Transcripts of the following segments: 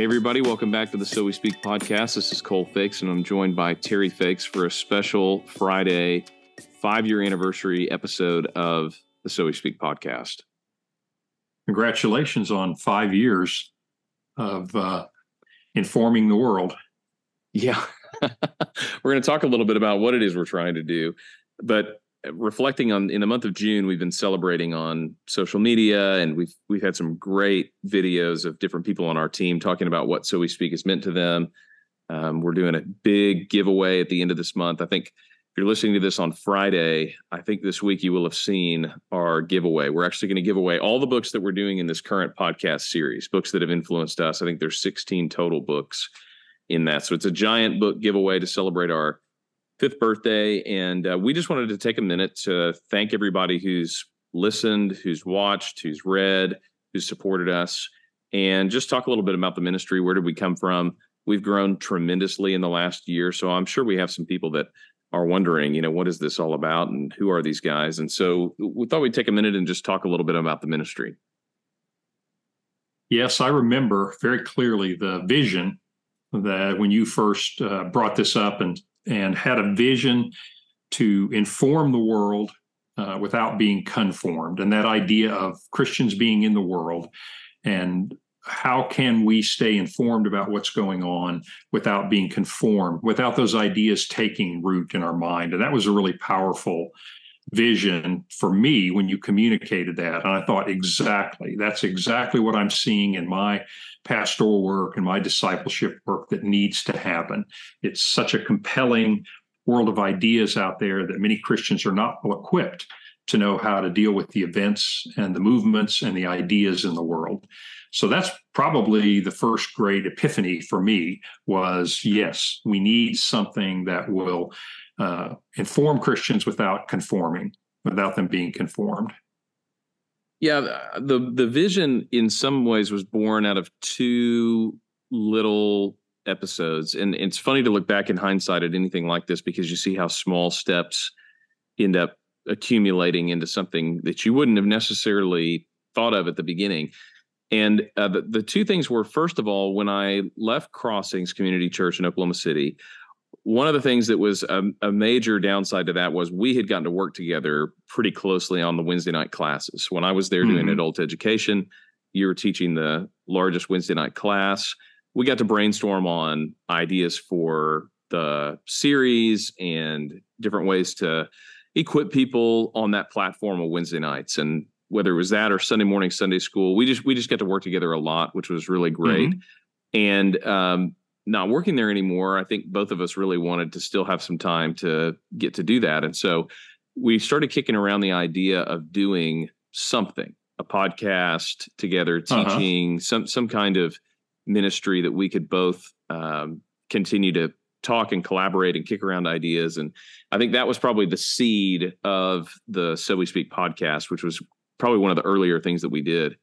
Hey, everybody, welcome back to the So We Speak podcast. This is Cole Feix, and I'm joined by Terry Feix for a special Friday five year anniversary episode of the So We Speak podcast. Congratulations on five years of uh, informing the world. Yeah. we're going to talk a little bit about what it is we're trying to do. But reflecting on in the month of June, we've been celebrating on social media, and we've we've had some great videos of different people on our team talking about what So We Speak has meant to them. Um, we're doing a big giveaway at the end of this month. I think if you're listening to this on Friday, I think this week you will have seen our giveaway. We're actually going to give away all the books that we're doing in this current podcast series, books that have influenced us. I think there's 16 total books in that. So it's a giant book giveaway to celebrate our fifth birthday. And uh, we just wanted to take a minute to thank everybody who's listened, who's watched, who's read, who's supported us, and just talk a little bit about the ministry. Where did we come from? We've grown tremendously in the last year. So I'm sure we have some people that are wondering, you know, what is this all about and who are these guys? And so we thought we'd take a minute and just talk a little bit about the ministry. Yes, I remember very clearly the vision that when you first uh, brought this up and and had a vision to inform the world uh, without being conformed, and that idea of Christians being in the world and how can we stay informed about what's going on without being conformed, without those ideas taking root in our mind? And that was a really powerful vision for me when you communicated that. And I thought, exactly, that's exactly what I'm seeing in my pastoral work and my discipleship work that needs to happen. It's such a compelling world of ideas out there that many Christians are not well equipped to know how to deal with the events and the movements and the ideas in the world. So that's probably the first great epiphany for me was yes, we need something that will uh, inform Christians without conforming, without them being conformed. Yeah, the the vision in some ways was born out of two little episodes, and it's funny to look back in hindsight at anything like this because you see how small steps end up accumulating into something that you wouldn't have necessarily thought of at the beginning. And uh, the, the two things were first of all, when I left Crossings Community Church in Oklahoma City, one of the things that was a, a, major downside to that was we had gotten to work together pretty closely on the Wednesday night classes. When I was there mm-hmm. doing adult education, you were teaching the largest Wednesday night class. We got to brainstorm on ideas for the series and different ways to equip people on that platform of Wednesday nights. And whether it was that or Sunday morning Sunday school, we just we just got to work together a lot, which was really great. Mm-hmm. And um, not working there anymore, I think both of us really wanted to still have some time to get to do that. And so we started kicking around the idea of doing something, a podcast together, uh-huh. teaching uh-huh. some some kind of ministry that we could both um, continue to talk and collaborate and kick around ideas. And I think that was probably the seed of the So We Speak podcast, which was probably one of the earlier things that we did.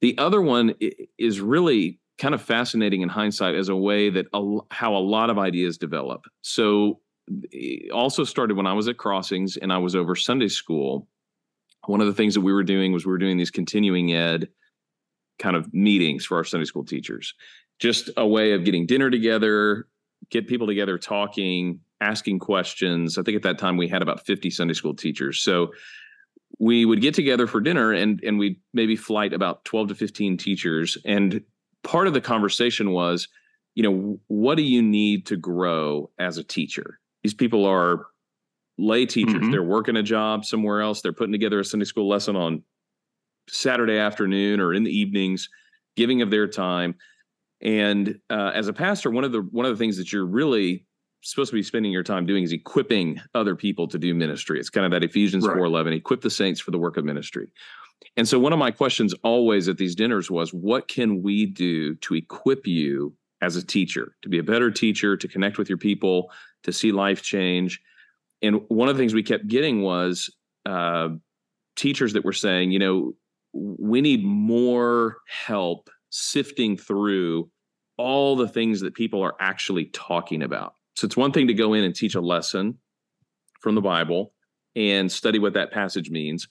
The other one is really kind of fascinating in hindsight as a way that a, how a lot of ideas develop. So, it also started when I was at Crossings and I was over Sunday school. One of the things that we were doing was we were doing these continuing ed kind of meetings for our Sunday school teachers. Just a way of getting dinner together, get people together talking, asking questions. I think at that time we had about 50 Sunday school teachers. So we would get together for dinner and and we'd maybe flight about 12 to 15 teachers and part of the conversation was, you know, what do you need to grow as a teacher? These people are lay teachers. Mm-hmm. They're working a job somewhere else. They're putting together a Sunday school lesson on Saturday afternoon or in the evenings, giving of their time. And uh, as a pastor, one of the one of the things that you're really supposed to be spending your time doing is equipping other people to do ministry. It's kind of that Ephesians right. 4:11, equip the saints for the work of ministry. And so one of my questions always at these dinners was what can we do to equip you as a teacher, to be a better teacher, to connect with your people, to see life change? And one of the things we kept getting was uh, teachers that were saying, you know, we need more help sifting through all the things that people are actually talking about. So it's one thing to go in and teach a lesson from the Bible and study what that passage means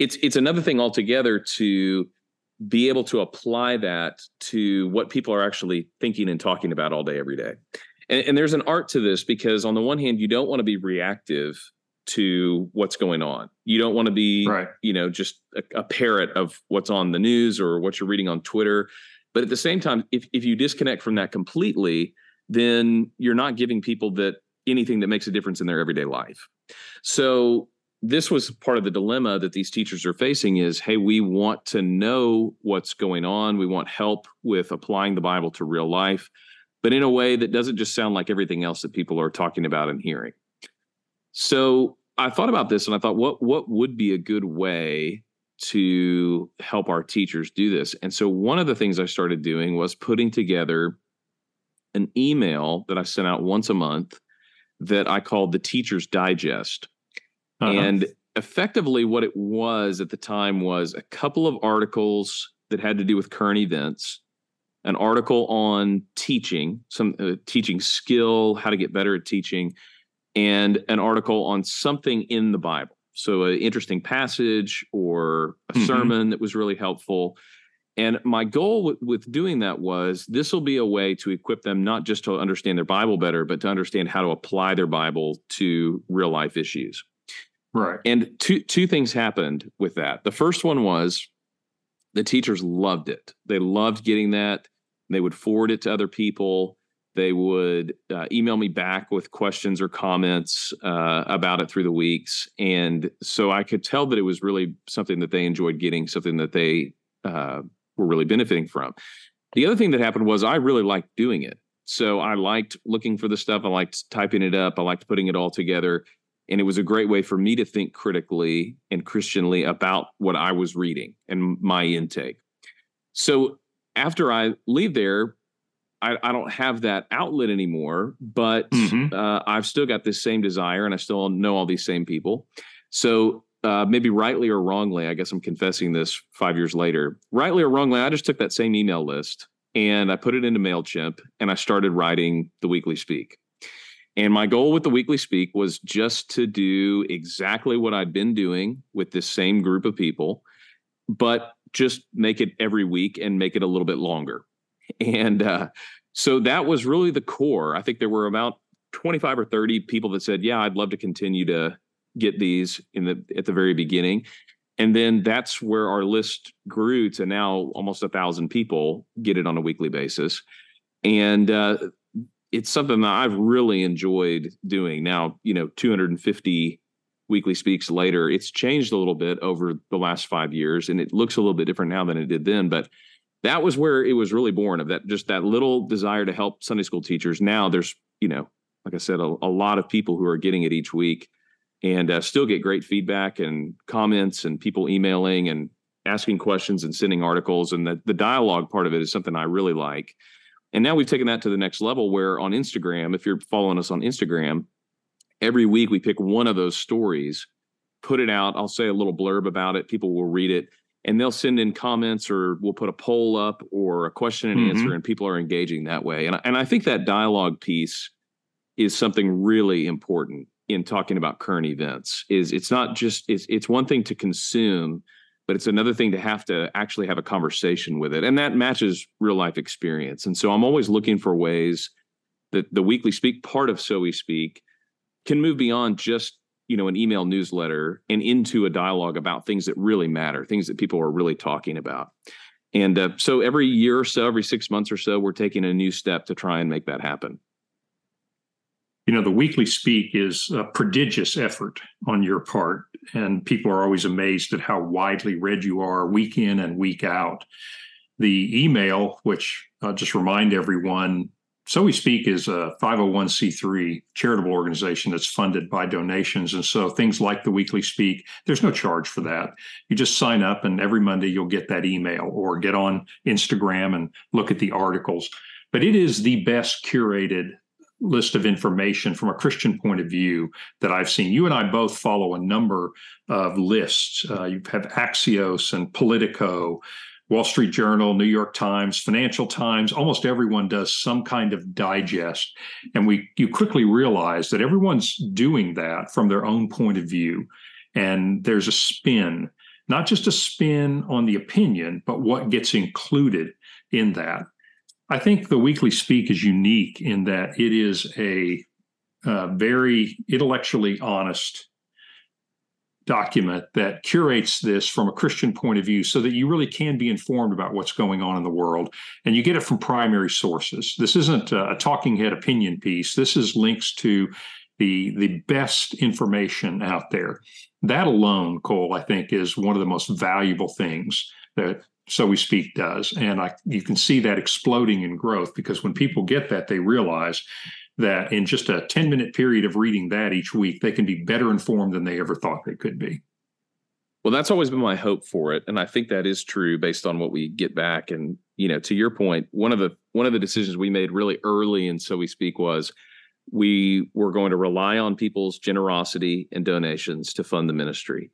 it's it's another thing altogether to be able to apply that to what people are actually thinking and talking about all day, every day. And, and there's an art to this because, on the one hand, you don't want to be reactive to what's going on. You don't want to be, right. you know, just a, a parrot of what's on the news or what you're reading on Twitter. But at the same time, if if you disconnect from that completely, then you're not giving people that anything that makes a difference in their everyday life. So this was part of the dilemma that these teachers are facing is hey we want to know what's going on we want help with applying the bible to real life but in a way that doesn't just sound like everything else that people are talking about and hearing so i thought about this and i thought what what would be a good way to help our teachers do this and so one of the things i started doing was putting together an email that i sent out once a month that i called the teachers digest uh-huh. And effectively, what it was at the time was a couple of articles that had to do with current events, an article on teaching, some uh, teaching skill, how to get better at teaching, and an article on something in the Bible. So, an interesting passage or a mm-hmm. sermon that was really helpful. And my goal with, with doing that was this will be a way to equip them not just to understand their Bible better, but to understand how to apply their Bible to real life issues. Right. And two two things happened with that. The first one was the teachers loved it. They loved getting that. They would forward it to other people. They would uh, email me back with questions or comments uh, about it through the weeks, and so I could tell that it was really something that they enjoyed getting, something that they uh, were really benefiting from. The other thing that happened was I really liked doing it. So I liked looking for the stuff. I liked typing it up. I liked putting it all together and it was a great way for me to think critically and christianly about what i was reading and my intake so after i leave there i, I don't have that outlet anymore but mm-hmm. uh, i've still got this same desire and i still know all these same people so uh, maybe rightly or wrongly i guess i'm confessing this five years later rightly or wrongly i just took that same email list and i put it into mailchimp and i started writing the weekly speak and my goal with the weekly speak was just to do exactly what I'd been doing with this same group of people, but just make it every week and make it a little bit longer. And uh, so that was really the core. I think there were about 25 or 30 people that said, "Yeah, I'd love to continue to get these in the at the very beginning." And then that's where our list grew to now almost a thousand people get it on a weekly basis. And uh, it's something that I've really enjoyed doing. Now, you know, 250 weekly speaks later, it's changed a little bit over the last five years, and it looks a little bit different now than it did then. But that was where it was really born of that just that little desire to help Sunday school teachers. Now there's, you know, like I said, a, a lot of people who are getting it each week and uh, still get great feedback and comments and people emailing and asking questions and sending articles. And the, the dialogue part of it is something I really like. And now we've taken that to the next level where on Instagram, if you're following us on Instagram, every week we pick one of those stories, put it out. I'll say a little blurb about it. People will read it and they'll send in comments or we'll put a poll up or a question and mm-hmm. answer and people are engaging that way. And, and I think that dialogue piece is something really important in talking about current events is it's not just it's it's one thing to consume but it's another thing to have to actually have a conversation with it and that matches real life experience and so i'm always looking for ways that the weekly speak part of so we speak can move beyond just you know an email newsletter and into a dialogue about things that really matter things that people are really talking about and uh, so every year or so every six months or so we're taking a new step to try and make that happen you know, the weekly speak is a prodigious effort on your part. And people are always amazed at how widely read you are week in and week out. The email, which I'll just remind everyone, So We Speak is a 501c3 charitable organization that's funded by donations. And so things like the weekly speak, there's no charge for that. You just sign up, and every Monday you'll get that email or get on Instagram and look at the articles. But it is the best curated list of information from a Christian point of view that I've seen. You and I both follow a number of lists. Uh, you have Axios and Politico, Wall Street Journal, New York Times, Financial Times. Almost everyone does some kind of digest, and we you quickly realize that everyone's doing that from their own point of view, and there's a spin not just a spin on the opinion, but what gets included in that. I think the weekly speak is unique in that it is a, a very intellectually honest document that curates this from a Christian point of view so that you really can be informed about what's going on in the world. And you get it from primary sources. This isn't a, talking head opinion piece. This is links to the the best information out there. That alone, Cole, I think, is one of the most valuable things that So We Speak does. And I you can see that exploding in growth because when people get that, they realize that in just a 10 minute period of reading that each week, they can be better informed than they ever thought they could be. Well, that's always been my hope for it, and I think that is true based on what we get back. And you know, to your point, one of the one of the decisions we made really early and so we speak was we were going to rely on people's generosity and donations to fund the ministry.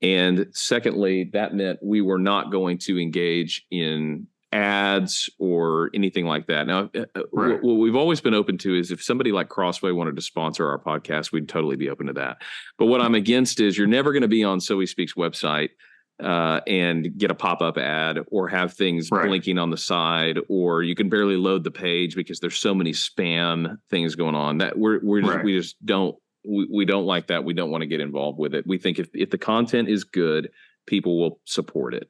And secondly, that meant we were not going to engage in ads or anything like that. Now, uh, uh, right. what we've always been open to is if somebody like Crossway wanted to sponsor our podcast, we'd totally be open to that. But what I'm against is you're never going to be on So We Speak's website uh, and get a pop-up ad or have things right. blinking on the side or you can barely load the page because there's so many spam things going on that we're, we're just, right. we just don't we, we don't like that we don't want to get involved with it we think if, if the content is good people will support it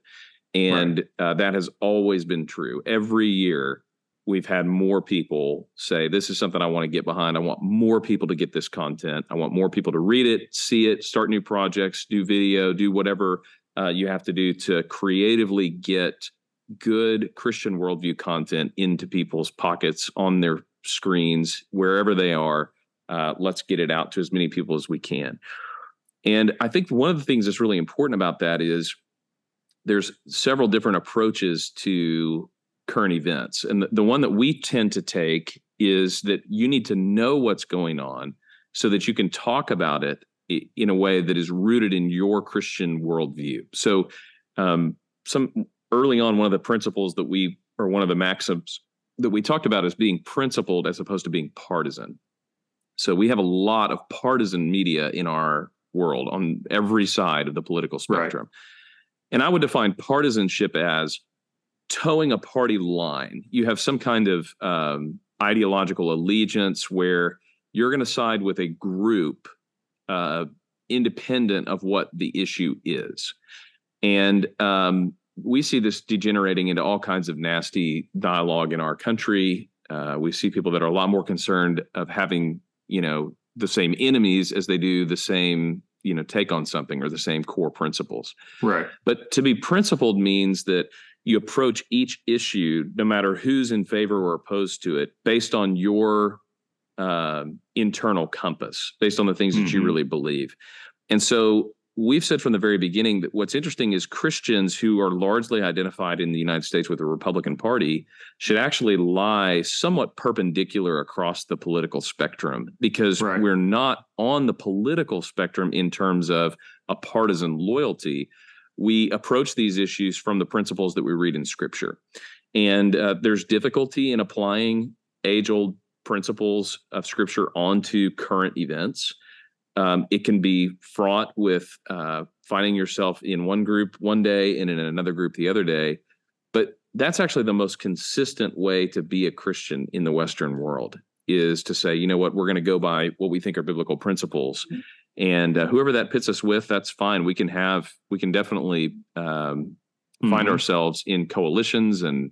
and right. uh, that has always been true every year we've had more people say this is something i want to get behind i want more people to get this content i want more people to read it see it start new projects do video do whatever uh, you have to do to creatively get good Christian worldview content into people's pockets on their screens, wherever they are. Uh, let's get it out to as many people as we can. And I think one of the things that's really important about that is there's several different approaches to current events. And the, the one that we tend to take is that you need to know what's going on so that you can talk about it in a way that is rooted in your Christian worldview. So, um, some early on, one of the principles that we, or one of the maxims that we talked about is being principled as opposed to being partisan. So, we have a lot of partisan media in our world on every side of the political spectrum. Right. And I would define partisanship as toeing a party line. You have some kind of um, ideological allegiance where you're going to side with a group uh, independent of what the issue is. And um, we see this degenerating into all kinds of nasty dialogue in our country. Uh, we see people that are a lot more concerned of having, you know, the same enemies as they do the same, you know, take on something or the same core principles. Right. But to be principled means that you approach each issue, no matter who's in favor or opposed to it, based on your uh, internal compass based on the things mm-hmm. that you mm-hmm. really believe. And so we've said from the very beginning that what's interesting is Christians who are largely identified in the United States with the Republican Party should actually lie somewhat perpendicular across the political spectrum because right. we're not on the political spectrum in terms of a partisan loyalty. We approach these issues from the principles that we read in Scripture. And uh, there's difficulty in applying age old principles of scripture onto current events. Um, it can be fraught with uh, finding yourself in one group one day and in another group the other day. But that's actually the most consistent way to be a Christian in the Western world is to say, you know what, we're going to go by what we think are biblical principles. Mm-hmm. And uh, whoever that pits us with, that's fine. We can have, we can definitely um, find mm-hmm. ourselves in coalitions and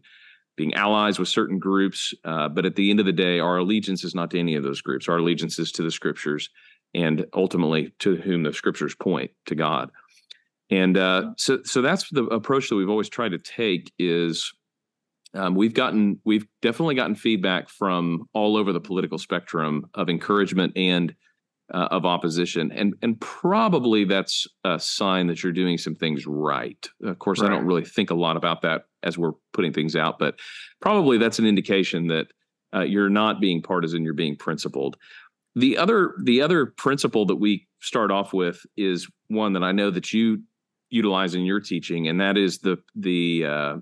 being allies with certain groups. Uh, but at the end of the day, our allegiance is not to any of those groups. Our allegiance is to the scriptures and ultimately to whom the scriptures point to God. And uh, so, so that's the approach that we've always tried to take. Is um, we've gotten, we've definitely gotten feedback from all over the political spectrum of encouragement and uh, of opposition, and and probably that's a sign that you're doing some things right. Of course, right. I don't really think a lot about that as we're putting things out, but probably that's an indication that uh, you're not being partisan; you're being principled. The other the other principle that we start off with is one that I know that you utilize in your teaching, and that is the the uh,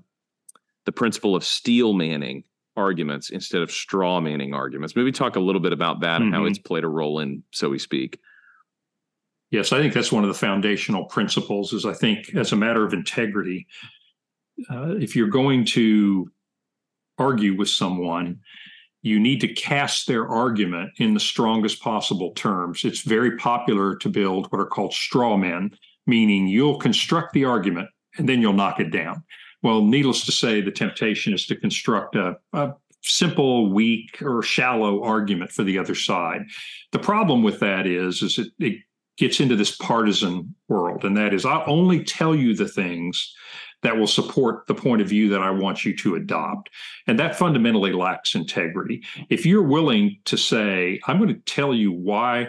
the principle of steel manning arguments instead of straw manning arguments. Maybe talk a little bit about that mm-hmm. and how mm-hmm. it's played a role in So We Speak. Yes, I think that's one of the foundational principles. Is I think as a matter of integrity, uh, if you're going to argue with someone, you need to cast their argument in the strongest possible terms. It's very popular to build what are called straw men, meaning you'll construct the argument and then you'll knock it down. Well, needless to say, the temptation is to construct a, a simple, weak, or shallow argument for the other side. The problem with that is, is it, it gets into this partisan world, and that is, I'll only tell you the things that will support the point of view that I want you to adopt. And that fundamentally lacks integrity. If you're willing to say, I'm going to tell you why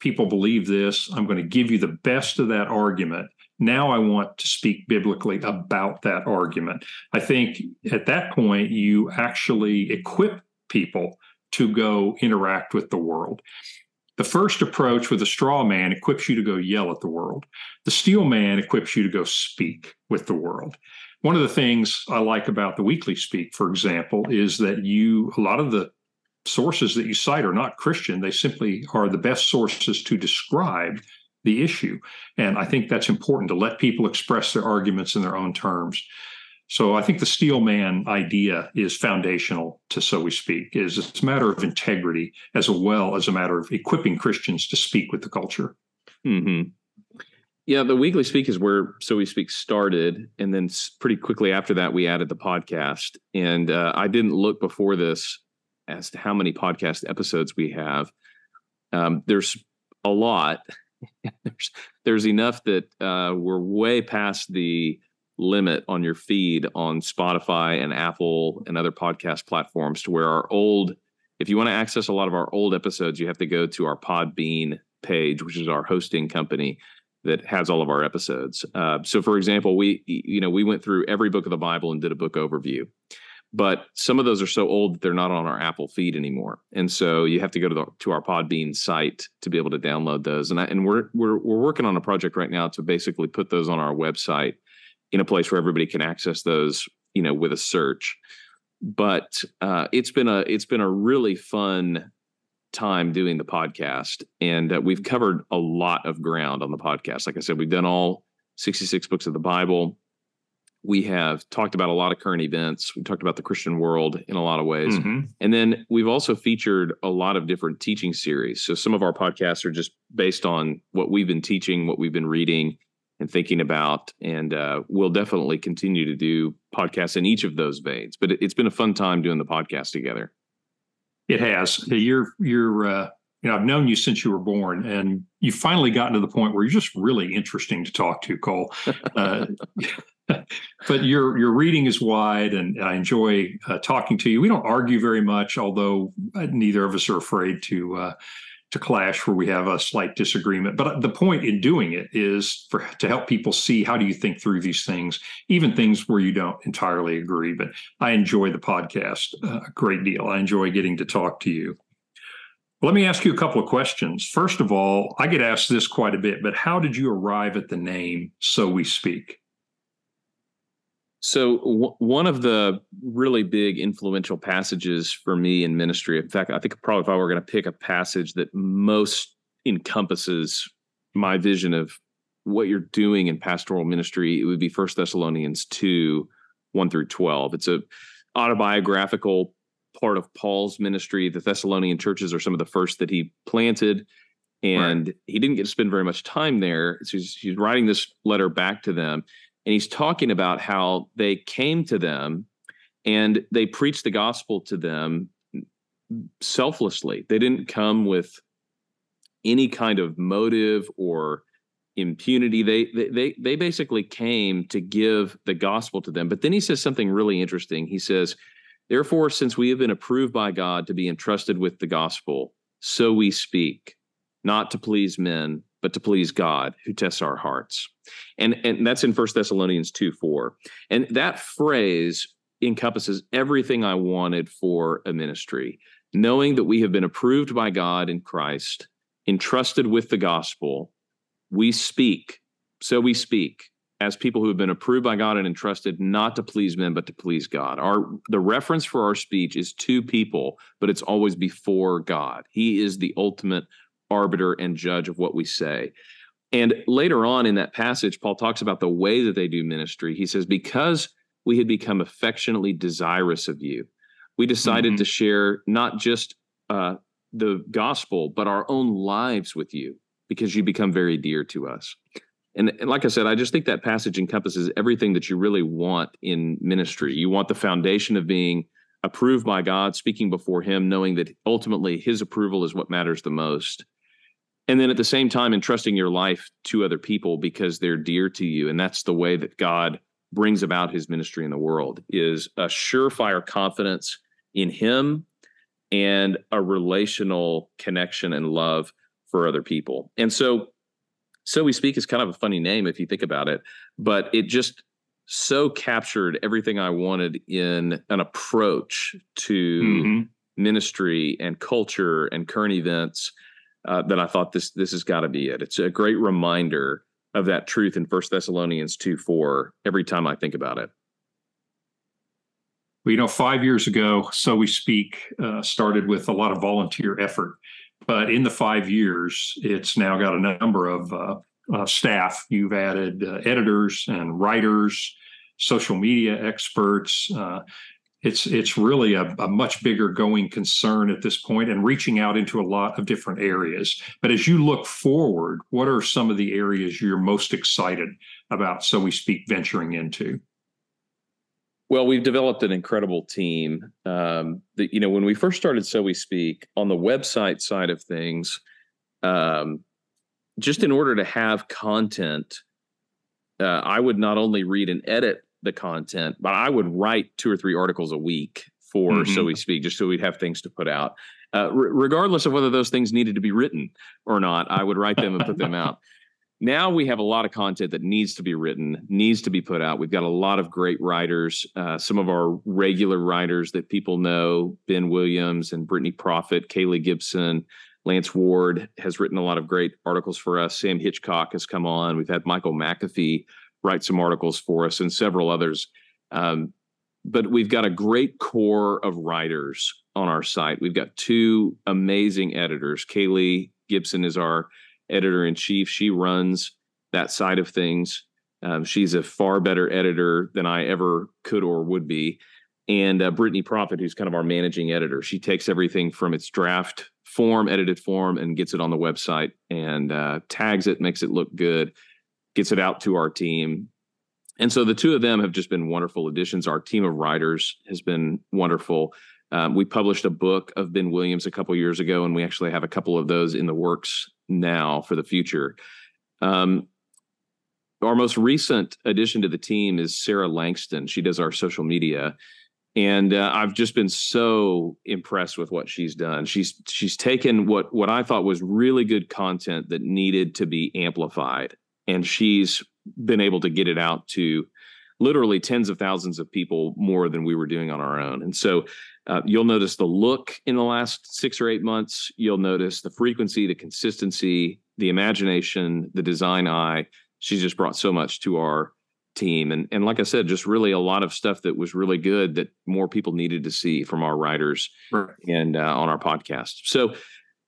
people believe this, I'm going to give you the best of that argument. Now I want to speak biblically about that argument. I think at that point, you actually equip people to go interact with the world. The first approach with a straw man equips you to go yell at the world. The steel man equips you to go speak with the world. One of the things I like about the weekly speak, for example, is that you, a lot of the sources that you cite are not Christian. They simply are the best sources to describe the issue. And I think that's important to let people express their arguments in their own terms. So I think the steel man idea is foundational to so we speak. Is it's a matter of integrity as well as a matter of equipping Christians to speak with the culture. Mm-hmm. Yeah, the weekly speak is where so we speak started, and then pretty quickly after that we added the podcast. And uh, I didn't look before this as to how many podcast episodes we have. Um, there's a lot. there's there's enough that uh, we're way past the limit on your feed on Spotify and Apple and other podcast platforms to where our old, if you want to access a lot of our old episodes, you have to go to our Podbean page, which is our hosting company that has all of our episodes. Uh, so, for example, we you know we went through every book of the Bible and did a book overview, but some of those are so old that they're not on our Apple feed anymore, and so you have to go to the to our Podbean site to be able to download those. And I, and we're we're we're working on a project right now to basically put those on our website in a place where everybody can access those, you know, with a search. But uh, it's been a it's been a really fun time doing the podcast, and uh, we've covered a lot of ground on the podcast. Like I said, we've done all 66 books of the Bible. We have talked about a lot of current events. We talked about the Christian world in a lot of ways. Mm-hmm. And then we've also featured a lot of different teaching series. So some of our podcasts are just based on what we've been teaching, what we've been reading, and thinking about. And uh, we'll definitely continue to do podcasts in each of those veins. But it, has been a fun time doing the podcast together. It has. You're you're uh, you know I've known you since you were born, and you've finally gotten to the point where you're just really interesting to talk to, Cole. Uh, but your your reading is wide, and I enjoy uh, talking to you. We don't argue very much, although uh, neither of us are afraid to uh, to clash where we have a slight disagreement. But the point in doing it is for to help people see how do you think through these things, even things where you don't entirely agree. But I enjoy the podcast uh, a great deal. I enjoy getting to talk to you. Let me ask you a couple of questions. First of all, I get asked this quite a bit, but how did you arrive at the name So We Speak? So w- one of the really big influential passages for me in ministry, in fact, I think probably if I were going to pick a passage that most encompasses my vision of what you're doing in pastoral ministry, it would be First Thessalonians two, one through twelve. It's a autobiographical part of Paul's ministry. The Thessalonian churches are some of the first that he planted, and right. he didn't get to spend very much time there. So he's, he's writing this letter back to them and he's talking about how they came to them and they preached the gospel to them selflessly. They didn't come with any kind of motive or impunity. They they they basically came to give the gospel to them. But then he says something really interesting. He says, "Therefore, since we have been approved by God to be entrusted with the gospel, so we speak, not to please men, but to please God who tests our hearts. And, and that's in First Thessalonians 2 4. And that phrase encompasses everything I wanted for a ministry. Knowing that we have been approved by God in Christ, entrusted with the gospel, we speak. So we speak as people who have been approved by God and entrusted not to please men but to please God. Our the reference for our speech is to people, but it's always before God. He is the ultimate arbiter and judge of what we say. And later on in that passage, Paul talks about the way that they do ministry. He says, Because we had become affectionately desirous of you, we decided mm-hmm. to share not just uh, the gospel, but our own lives with you because you become very dear to us. And, and, like I said, I just think that passage encompasses everything that you really want in ministry. You want the foundation of being approved by God, speaking before Him, knowing that ultimately His approval is what matters the most. And then at the same time, entrusting your life to other people because they're dear to you. And that's the way that God brings about His ministry in the world is a surefire confidence in Him and a relational connection and love for other people. And so, so we speak is kind of a funny name if you think about it, but it just so captured everything I wanted in an approach to mm-hmm. ministry and culture and current events uh, that I thought this this has got to be it. It's a great reminder of that truth in First Thessalonians two four every time I think about it. Well, you know, five years ago, so we speak, uh, started with a lot of volunteer effort, but in the five years, it's now got a number of uh, uh, staff. You've added uh, editors and writers, social media experts. Uh, it's it's really a, a, much bigger going concern at this point, and reaching out into a lot of different areas. But as you look forward, what are some of the areas you're most excited about? So we speak venturing into. Well, we've developed an incredible team. Um, that you know, when we first started, so we speak on the website side of things, um, just in order to have content, uh, I would not only read and edit the content, but I would write two or three articles a week for mm-hmm. so we speak, just so we'd have things to put out. Uh, regardless of whether those things needed to be written or not, I would write them and put them out. Now we have a lot of content that needs to be written, needs to be put out. We've got a lot of great writers. Uh, some of our regular writers that people know, Ben Williams and Brittany Prophet, Kaylee Gibson, Lance Ward has written a lot of great articles for us. Sam Hitchcock has come on. We've had Michael McAfee write some articles for us and several others. Um, but we've got a great core of writers on our site. We've got two amazing editors. Kaylee Gibson is our editor in chief. She runs that side of things. Um, she's a far better editor than I ever could or would be. And uh, Brittany Prophet, who's kind of our managing editor, she takes everything from its draft form, edited form, and gets it on the website and uh, tags it, makes it look good, gets it out to our team. And so the two of them have just been wonderful additions. Our team of writers has been wonderful. Um, we published a book of Ben Williams a couple years ago, and we actually have a couple of those in the works now for the future. Um, our most recent addition to the team is Sarah Langston. She does our social media, and uh, I've just been so impressed with what she's done. She's she's taken what what I thought was really good content that needed to be amplified, and she's been able to get it out to literally tens of thousands of people more than we were doing on our own. And so uh, you'll notice the look in the last six or eight months. You'll notice the frequency, the consistency, the imagination, the design eye. She's just brought so much to our team. And, and like I said, just really a lot of stuff that was really good that more people needed to see from our writers right. and uh, on our podcast. So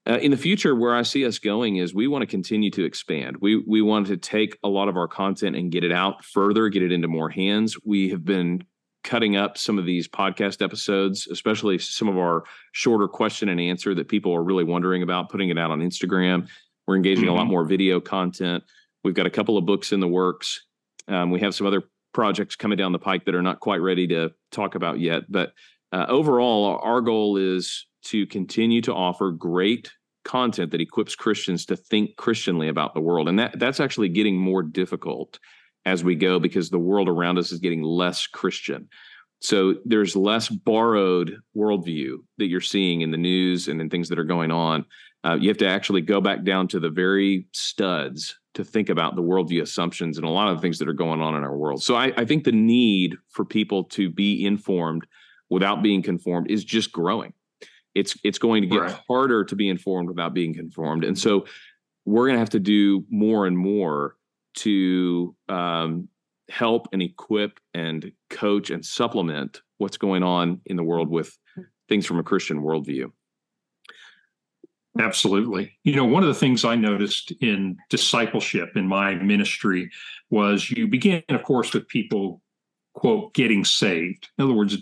uh, in the future, where I see us going is we want to continue to expand. We we want to take a lot of our content and get it out further, get it into more hands. We have been cutting up some of these podcast episodes, especially some of our shorter question and answer that people are really wondering about, putting it out on Instagram. We're engaging mm-hmm. a lot mm-hmm. more video content. We've got a couple of books in the works. Um, we have some other projects coming down the pike that are not quite ready to talk about yet. But uh, overall, our goal is to continue to offer great content that equips Christians to think Christianly about the world. And that that's actually getting more difficult as we go because the world around us is getting less Christian. So there's less borrowed worldview that you're seeing in the news and in things that are going on. Uh, you have to actually go back down to the very studs to think about the worldview assumptions and a lot of the things that are going on in our world. So I, I think the need for people to be informed without being conformed is just growing it's it's going to get right. harder to be informed without being conformed and so we're going to have to do more and more to um, help and equip and coach and supplement what's going on in the world with things from a christian worldview Absolutely. You know, one of the things I noticed in discipleship in my ministry was you begin, of course, with people, quote, getting saved. In other words,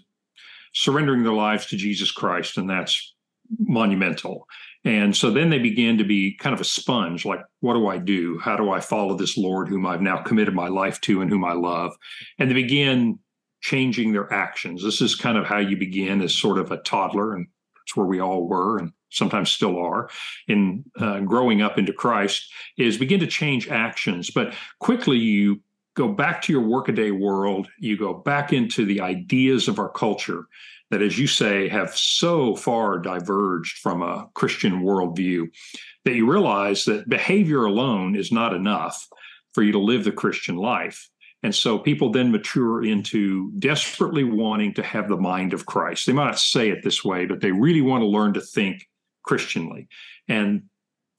surrendering their lives to Jesus Christ, and that's monumental. And so then they began to be kind of a sponge like, what do I do? How do I follow this Lord whom I've now committed my life to and whom I love? And they begin changing their actions. This is kind of how you begin as sort of a toddler, and it's where we all were and sometimes still are in uh, growing up into Christ, is begin to change actions. But quickly you go back to your workaday world, you go back into the ideas of our culture that, as you say, have so far diverged from a Christian worldview that you realize that behavior alone is not enough for you to live the Christian life. And so people then mature into desperately wanting to have the mind of Christ. They might not say it this way, but they really want to learn to think Christianly. And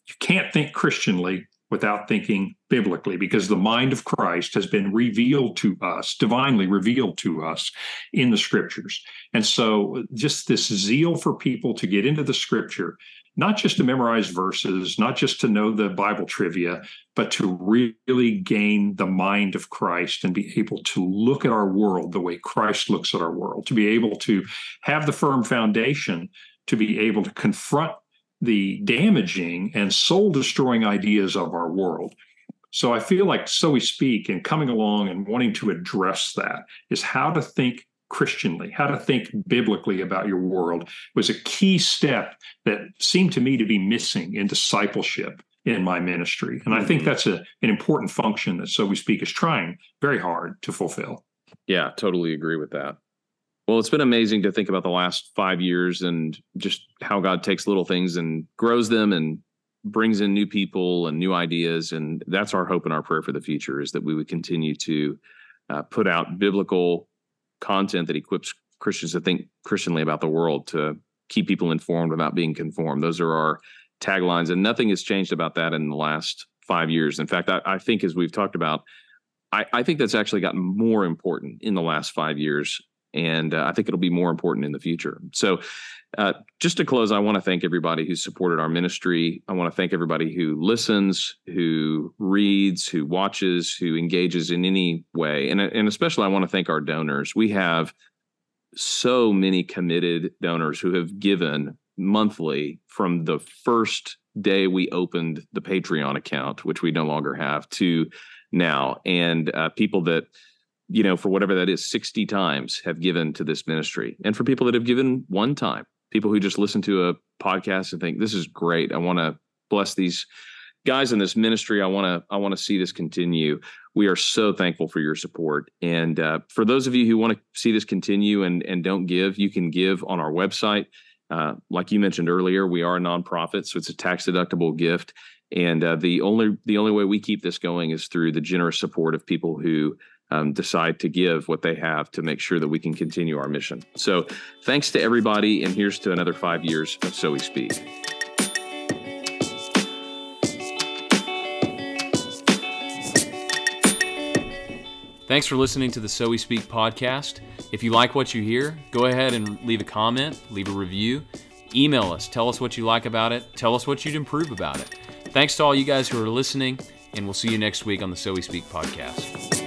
you can't think Christianly without thinking biblically because the mind of Christ has been revealed to us, divinely revealed to us in the scriptures. And so, just this zeal for people to get into the scripture, not just to memorize verses, not just to know the Bible trivia, but to really gain the mind of Christ and be able to look at our world the way Christ looks at our world, to be able to have the firm foundation to be able to confront the damaging and soul destroying ideas of our world. So I feel like So We Speak and coming along and wanting to address that is how to think Christianly, how to think biblically about your world was a key step that seemed to me to be missing in discipleship in my ministry. And I think mm-hmm. that's a, an important function that So We Speak is trying very hard to fulfill. Yeah, totally agree with that. Well, it's been amazing to think about the last five years and just how God takes little things and grows them and brings in new people and new ideas. And that's our hope and our prayer for the future is that we would continue to uh, put out biblical content that equips Christians to think Christianly about the world, to keep people informed without being conformed. Those are our taglines, and nothing has changed about that in the last five years. In fact, I, I think as we've talked about, I, I, think that's actually gotten more important in the last five years and uh, I think it'll be more important in the future. So, uh, just to close, I want to thank everybody who supported our ministry. I want to thank everybody who listens, who reads, who watches, who engages in any way, and and especially I want to thank our donors. We have so many committed donors who have given monthly from the first day we opened the Patreon account, which we no longer have, to now, and uh, people that you know, for whatever that is, 60 times have given to this ministry. And for people that have given one time, people who just listen to a podcast and think, this is great. I want to bless these guys in this ministry. I want to, I want to see this continue. We are so thankful for your support. And uh, for those of you who want to see this continue and, and don't give, you can give on our website. Uh, like you mentioned earlier, we are a nonprofit, so it's a tax deductible gift. And uh, the only the only way we keep this going is through the generous support of people who um, decide to give what they have to make sure that we can continue our mission. So, thanks to everybody, and here's to another five years of So We Speak. Thanks for listening to the So We Speak podcast. If you like what you hear, go ahead and leave a comment, leave a review, email us, tell us what you like about it, tell us what you'd improve about it. Thanks to all you guys who are listening, and we'll see you next week on the So We Speak podcast.